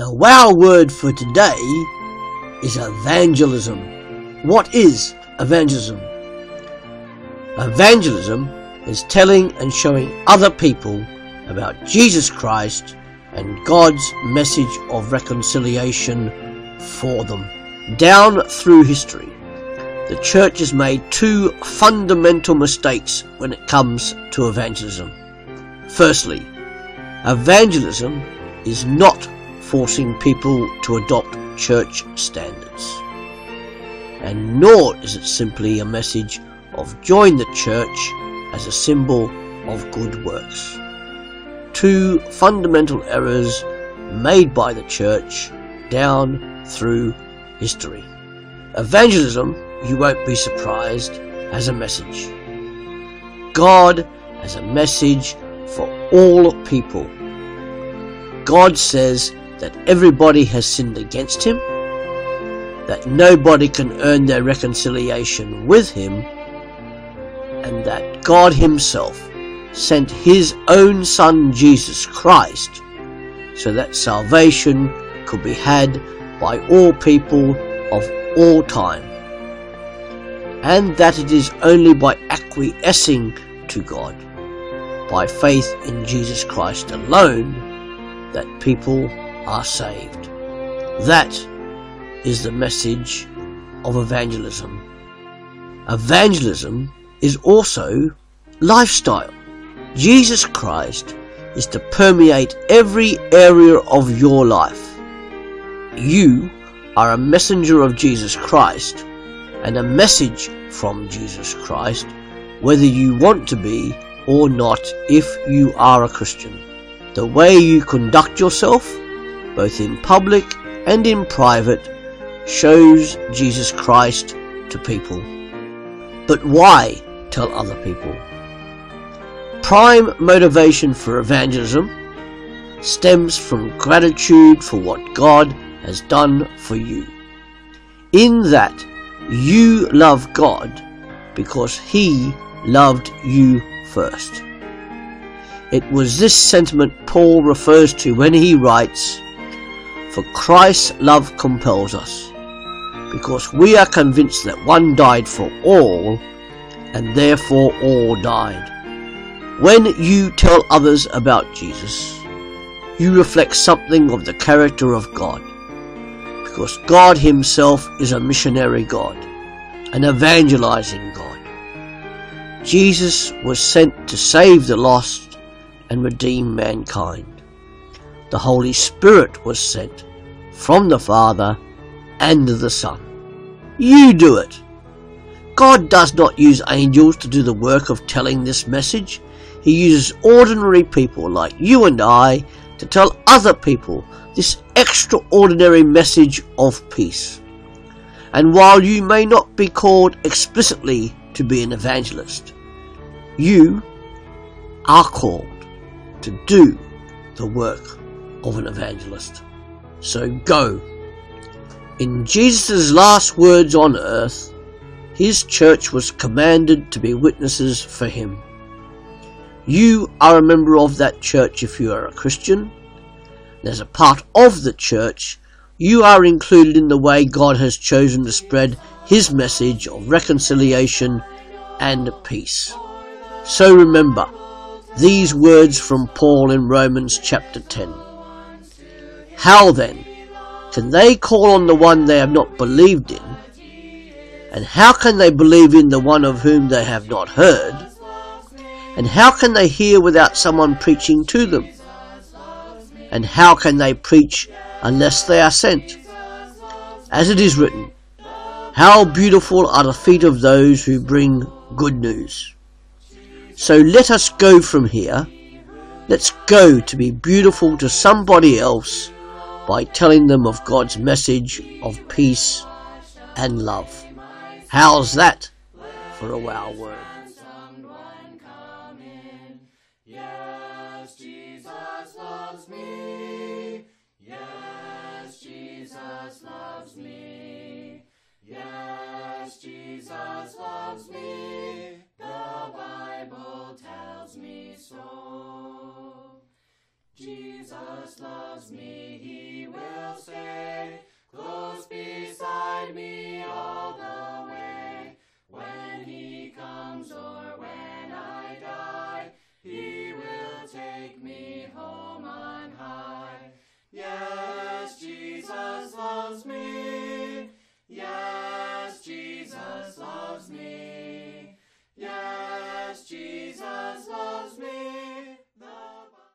The wow word for today is evangelism. What is evangelism? Evangelism is telling and showing other people about Jesus Christ and God's message of reconciliation for them. Down through history, the church has made two fundamental mistakes when it comes to evangelism. Firstly, evangelism is not forcing people to adopt church standards. And nor is it simply a message of join the church as a symbol of good works. Two fundamental errors made by the church down through history. Evangelism, you won't be surprised, has a message. God has a message for all people. God says that everybody has sinned against him, that nobody can earn their reconciliation with him, and that God himself sent his own son Jesus Christ so that salvation could be had by all people of all time, and that it is only by acquiescing to God, by faith in Jesus Christ alone, that people are saved. That is the message of evangelism. Evangelism is also lifestyle. Jesus Christ is to permeate every area of your life. You are a messenger of Jesus Christ and a message from Jesus Christ, whether you want to be or not if you are a Christian. The way you conduct yourself, both in public and in private, shows Jesus Christ to people. But why tell other people? Prime motivation for evangelism stems from gratitude for what God has done for you. In that you love God because He loved you first. It was this sentiment Paul refers to when he writes, For Christ's love compels us, because we are convinced that one died for all, and therefore all died. When you tell others about Jesus, you reflect something of the character of God, because God Himself is a missionary God, an evangelizing God. Jesus was sent to save the lost and redeem mankind. The Holy Spirit was sent from the Father and the Son. You do it. God does not use angels to do the work of telling this message. He uses ordinary people like you and I to tell other people this extraordinary message of peace. And while you may not be called explicitly to be an evangelist, you are called to do the work of an evangelist. So go. In Jesus' last words on earth, his church was commanded to be witnesses for him. You are a member of that church if you are a Christian. As a part of the church, you are included in the way God has chosen to spread his message of reconciliation and peace. So remember these words from Paul in Romans chapter 10. How then can they call on the one they have not believed in? And how can they believe in the one of whom they have not heard? And how can they hear without someone preaching to them? And how can they preach unless they are sent? As it is written, How beautiful are the feet of those who bring good news. So let us go from here. Let's go to be beautiful to somebody else by telling them of God's message of peace and love. How's that for a wow word? Yes, Jesus loves me. Yes, Jesus loves me. Yes, Jesus loves me. The Bible tells me so. Jesus loves me, me.